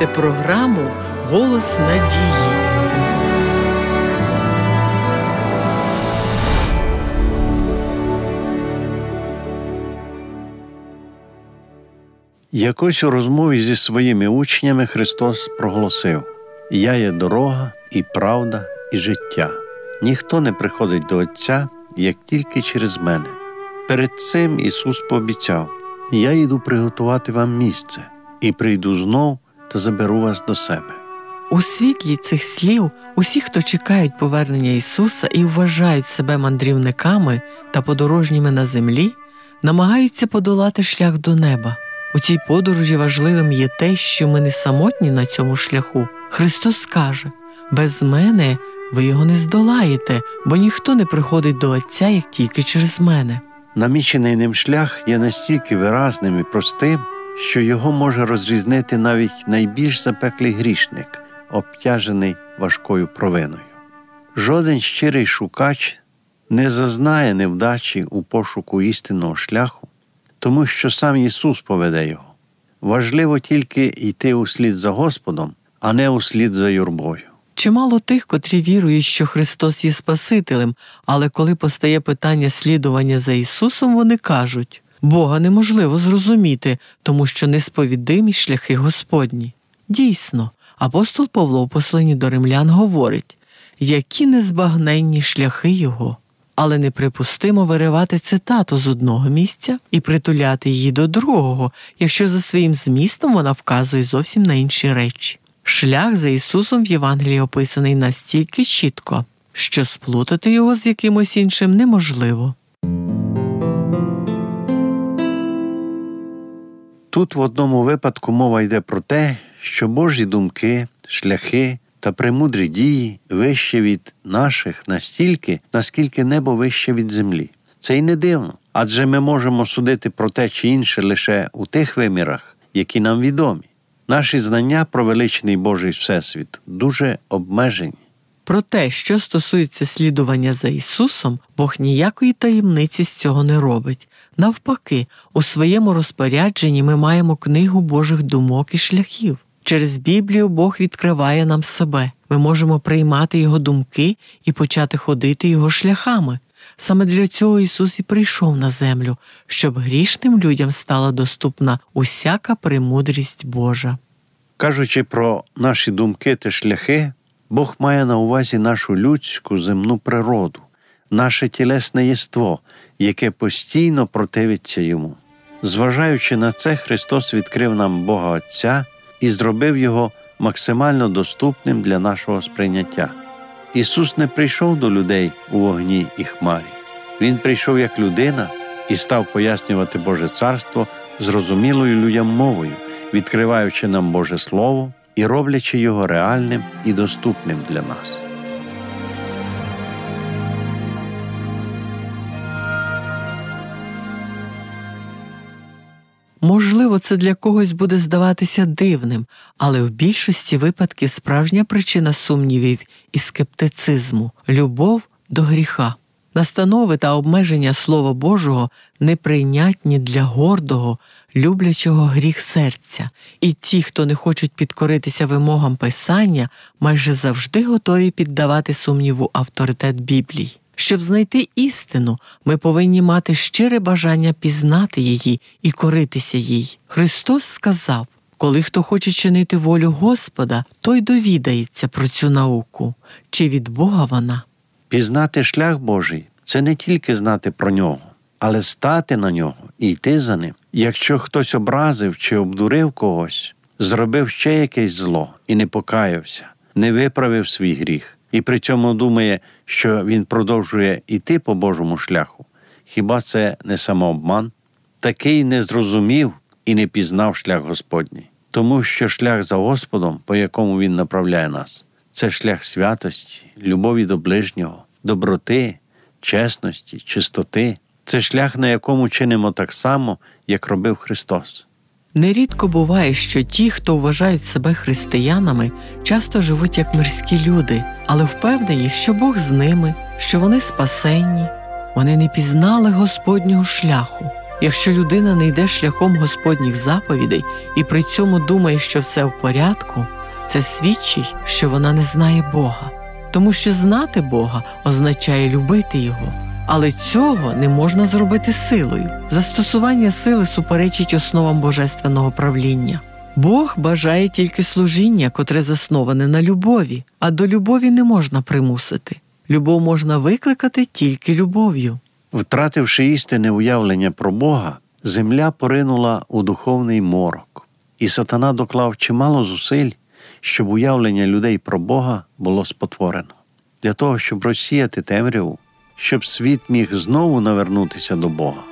слухаєте програму Голос надії. Якось у розмові зі своїми учнями Христос проголосив: Я є дорога і правда, і життя. Ніхто не приходить до Отця, як тільки через мене. Перед цим Ісус пообіцяв: Я йду приготувати вам місце і прийду знов та заберу вас до себе. У світлі цих слів усі, хто чекають повернення Ісуса і вважають себе мандрівниками та подорожніми на землі, намагаються подолати шлях до неба. У цій подорожі важливим є те, що ми не самотні на цьому шляху. Христос каже: без мене ви його не здолаєте, бо ніхто не приходить до Отця як тільки через мене. Намічений ним шлях є настільки виразним і простим, що його може розрізнити навіть найбільш запеклий грішник, обтяжений важкою провиною. Жоден щирий шукач не зазнає невдачі у пошуку істинного шляху, тому що сам Ісус поведе його. Важливо тільки йти услід за Господом, а не услід за юрбою. Чимало тих, котрі вірують, що Христос є Спасителем, але коли постає питання слідування за Ісусом, вони кажуть Бога неможливо зрозуміти, тому що несповідимі шляхи Господні. Дійсно, апостол Павло в посланні до римлян говорить які незбагненні шляхи Його, але неприпустимо виривати цитату з одного місця і притуляти її до другого, якщо за своїм змістом вона вказує зовсім на інші речі. Шлях за Ісусом в Євангелії описаний настільки чітко, що сплутати його з якимось іншим неможливо. Тут в одному випадку мова йде про те, що Божі думки, шляхи та премудрі дії вище від наших настільки, наскільки небо вище від землі. Це й не дивно, адже ми можемо судити про те чи інше лише у тих вимірах, які нам відомі. Наші знання про величний Божий Всесвіт дуже обмежені. Про те, що стосується слідування за Ісусом, Бог ніякої таємниці з цього не робить. Навпаки, у своєму розпорядженні ми маємо книгу Божих думок і шляхів. Через Біблію Бог відкриває нам себе. Ми можемо приймати Його думки і почати ходити Його шляхами. Саме для цього Ісус і прийшов на землю, щоб грішним людям стала доступна усяка премудрість Божа. Кажучи про наші думки та шляхи, Бог має на увазі нашу людську земну природу, наше тілесне єство, яке постійно противиться йому. Зважаючи на це, Христос відкрив нам Бога Отця і зробив Його максимально доступним для нашого сприйняття. Ісус не прийшов до людей у вогні і хмарі. Він прийшов як людина і став пояснювати Боже Царство зрозумілою людям мовою, відкриваючи нам Боже Слово і роблячи його реальним і доступним для нас. Можливо, це для когось буде здаватися дивним, але в більшості випадків справжня причина сумнівів і скептицизму любов до гріха. Настанови та обмеження Слова Божого неприйнятні для гордого, люблячого гріх серця, і ті, хто не хочуть підкоритися вимогам Писання, майже завжди готові піддавати сумніву авторитет Біблії. Щоб знайти істину, ми повинні мати щире бажання пізнати її і коритися їй. Христос сказав коли хто хоче чинити волю Господа, той довідається про цю науку, чи від Бога вона. Пізнати шлях Божий це не тільки знати про нього, але стати на нього і йти за ним. Якщо хтось образив чи обдурив когось, зробив ще якесь зло і не покаявся, не виправив свій гріх, і при цьому думає, що він продовжує йти по Божому шляху, хіба це не самообман? Такий не зрозумів і не пізнав шлях Господній, тому що шлях за Господом, по якому Він направляє нас, це шлях святості, любові до ближнього, доброти, чесності, чистоти. Це шлях, на якому чинимо так само, як робив Христос. Нерідко буває, що ті, хто вважають себе християнами, часто живуть як мирські люди, але впевнені, що Бог з ними, що вони спасенні, вони не пізнали Господнього шляху. Якщо людина не йде шляхом Господніх заповідей і при цьому думає, що все в порядку, це свідчить, що вона не знає Бога, тому що знати Бога означає любити Його. Але цього не можна зробити силою. Застосування сили суперечить основам божественного правління. Бог бажає тільки служіння, котре засноване на любові, а до любові не можна примусити. Любов можна викликати тільки любов'ю. Втративши істинне уявлення про Бога, земля поринула у духовний морок, і сатана доклав чимало зусиль, щоб уявлення людей про Бога було спотворено. Для того, щоб розсіяти темряву, щоб світ міг знову навернутися до Бога,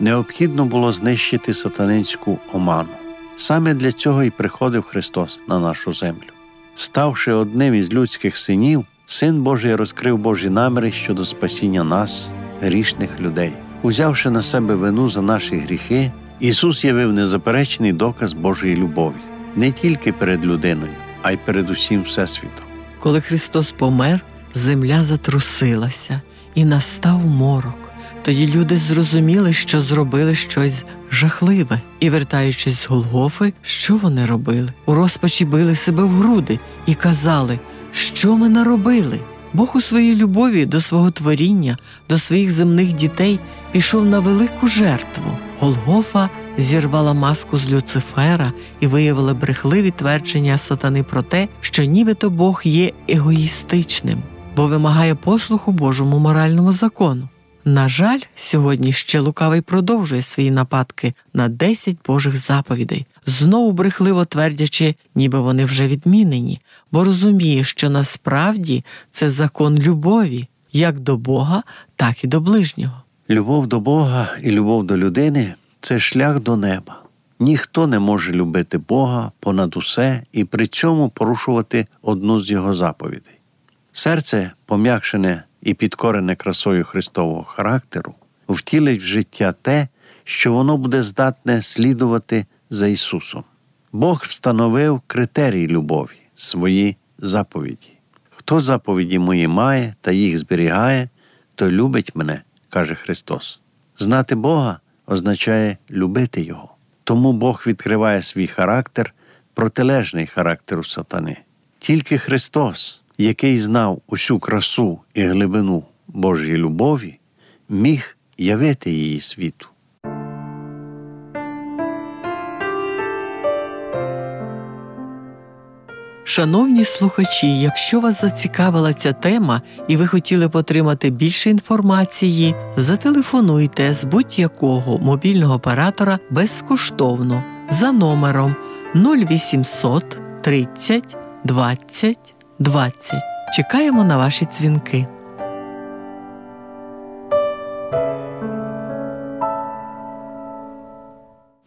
необхідно було знищити сатанинську оману. Саме для цього і приходив Христос на нашу землю. Ставши одним із людських синів, Син Божий розкрив Божі наміри щодо спасіння нас, грішних людей. Узявши на себе вину за наші гріхи, Ісус явив незаперечний доказ Божої любові не тільки перед людиною, а й перед усім Всесвітом. Коли Христос помер, земля затрусилася і настав морок. Тоді люди зрозуміли, що зробили щось жахливе, і, вертаючись з Голгофи, що вони робили? У розпачі били себе в груди і казали, що ми наробили. Бог у своїй любові до свого творіння, до своїх земних дітей пішов на велику жертву. Голгофа зірвала маску з Люцифера і виявила брехливі твердження сатани про те, що нібито Бог є егоїстичним, бо вимагає послуху Божому моральному закону. На жаль, сьогодні ще лукавий продовжує свої нападки на 10 Божих заповідей, знову брехливо твердячи, ніби вони вже відмінені, бо розуміє, що насправді це закон любові, як до Бога, так і до ближнього. Любов до Бога і любов до людини це шлях до неба. Ніхто не може любити Бога понад усе і при цьому порушувати одну з його заповідей. Серце, пом'якшене і підкорене красою Христового характеру, втілить в життя те, що воно буде здатне слідувати за Ісусом. Бог встановив критерії любові, свої заповіді. Хто заповіді мої має та їх зберігає, той любить мене, каже Христос. Знати Бога означає любити Його. Тому Бог відкриває свій характер, протилежний характеру сатани. Тільки Христос який знав усю красу і глибину Божої любові, міг явити її світу. Шановні слухачі, якщо вас зацікавила ця тема і ви хотіли б отримати більше інформації, зателефонуйте з будь-якого мобільного оператора безкоштовно за номером 0800 30 20 20. Чекаємо на ваші дзвінки.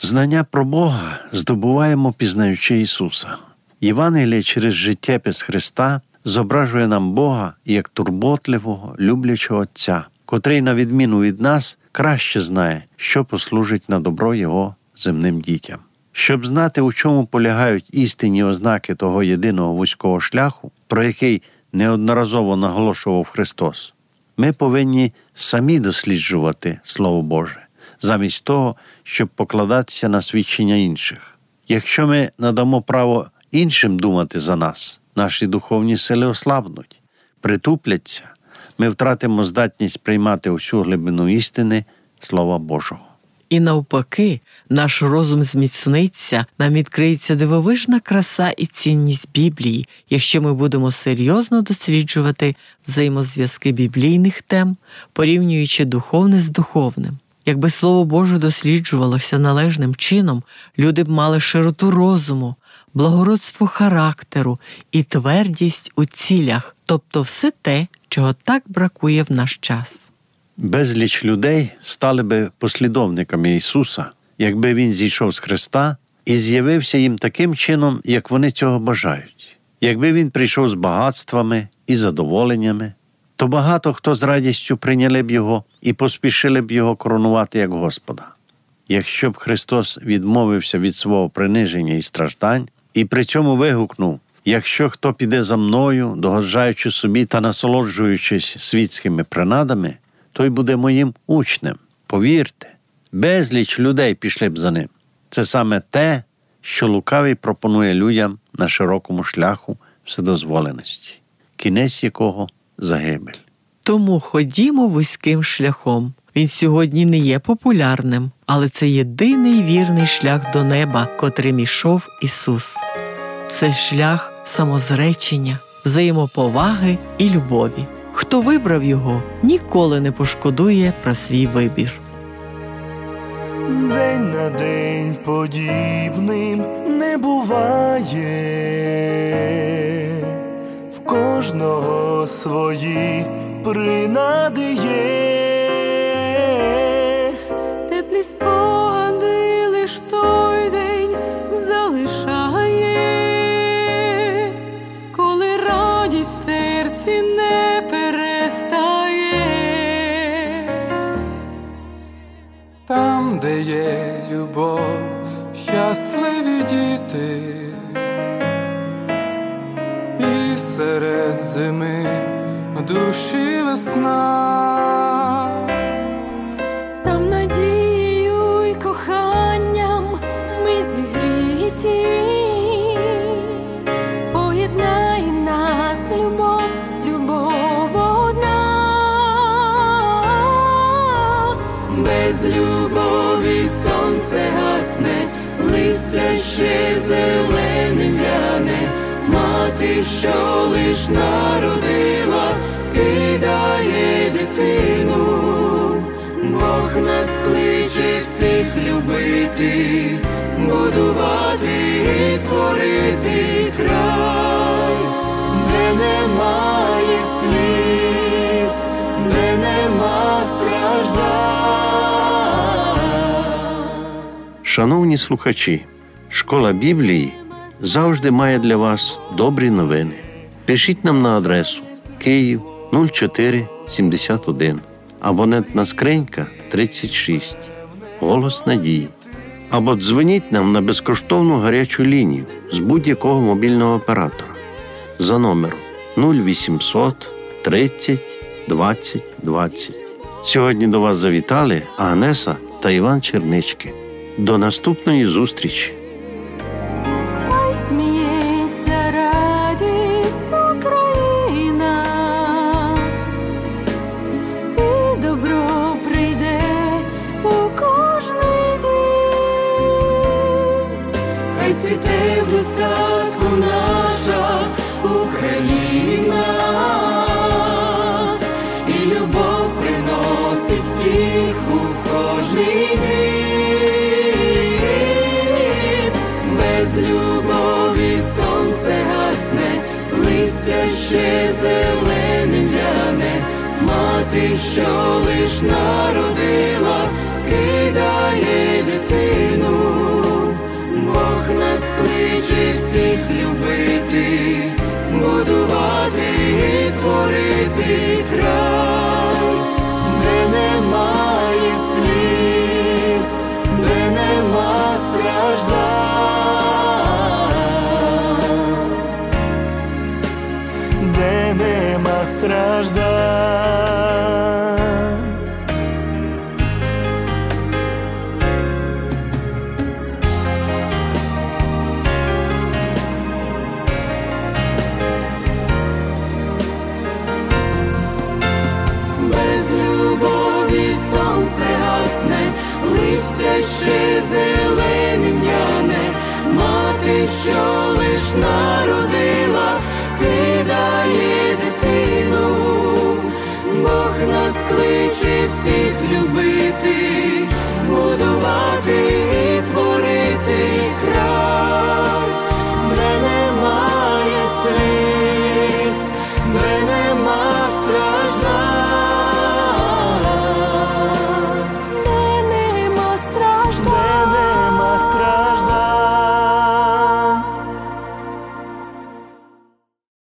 Знання про Бога здобуваємо, пізнаючи Ісуса. Євангеліє через життєпис Христа зображує нам Бога як турботливого, люблячого Отця, котрий, на відміну від нас, краще знає, що послужить на добро Його земним дітям. Щоб знати, у чому полягають істинні ознаки того єдиного вузького шляху, про який неодноразово наголошував Христос, ми повинні самі досліджувати Слово Боже, замість того, щоб покладатися на свідчення інших. Якщо ми надамо право іншим думати за нас, наші духовні сили ослабнуть, притупляться, ми втратимо здатність приймати усю глибину істини Слова Божого. І навпаки, наш розум зміцниться, нам відкриється дивовижна краса і цінність Біблії, якщо ми будемо серйозно досліджувати взаємозв'язки біблійних тем, порівнюючи духовне з духовним. Якби Слово Боже досліджувалося належним чином, люди б мали широту розуму, благородство характеру і твердість у цілях, тобто все те, чого так бракує в наш час. Безліч людей стали би послідовниками Ісуса, якби Він зійшов з Христа і з'явився їм таким чином, як вони цього бажають. Якби він прийшов з багатствами і задоволеннями, то багато хто з радістю прийняли б його і поспішили б його коронувати як Господа. Якщо б Христос відмовився від свого приниження і страждань, і при цьому вигукнув: якщо хто піде за мною, догоджаючи собі та насолоджуючись світськими принадами, той буде моїм учнем. Повірте, безліч людей пішли б за ним. Це саме те, що лукавий пропонує людям на широкому шляху вседозволеності, кінець якого загибель. Тому ходімо вузьким шляхом. Він сьогодні не є популярним, але це єдиний вірний шлях до неба, котрим ішов Ісус. Це шлях самозречення, взаємоповаги і любові. Хто вибрав його, ніколи не пошкодує про свій вибір. День на день подібним не буває, в кожного свої принади є. Де є любов, щасливі діти, і серед зими душі весна. Там надією й коханням ми зігріті, поєднає нас любов, любов одна, без любові сонце гасне, листя ще зеленим ляне, мати, що лиш народила, кидає дитину. Бог нас кличе всіх любити, будувати і творити край, Шановні слухачі, школа Біблії завжди має для вас добрі новини. Пишіть нам на адресу Київ 0471, абонентна скринька 36, Голос Надії. Або дзвоніть нам на безкоштовну гарячу лінію з будь-якого мобільного оператора за номером 0800 30 20 20. Сьогодні до вас завітали Агнеса та Іван Чернички. До наступної зустрічі! Сміється радісна країна, і добро прийде у кожний дім. Хай цвіте в достатку наша ще зеленим ляне, мати, що лиш народила,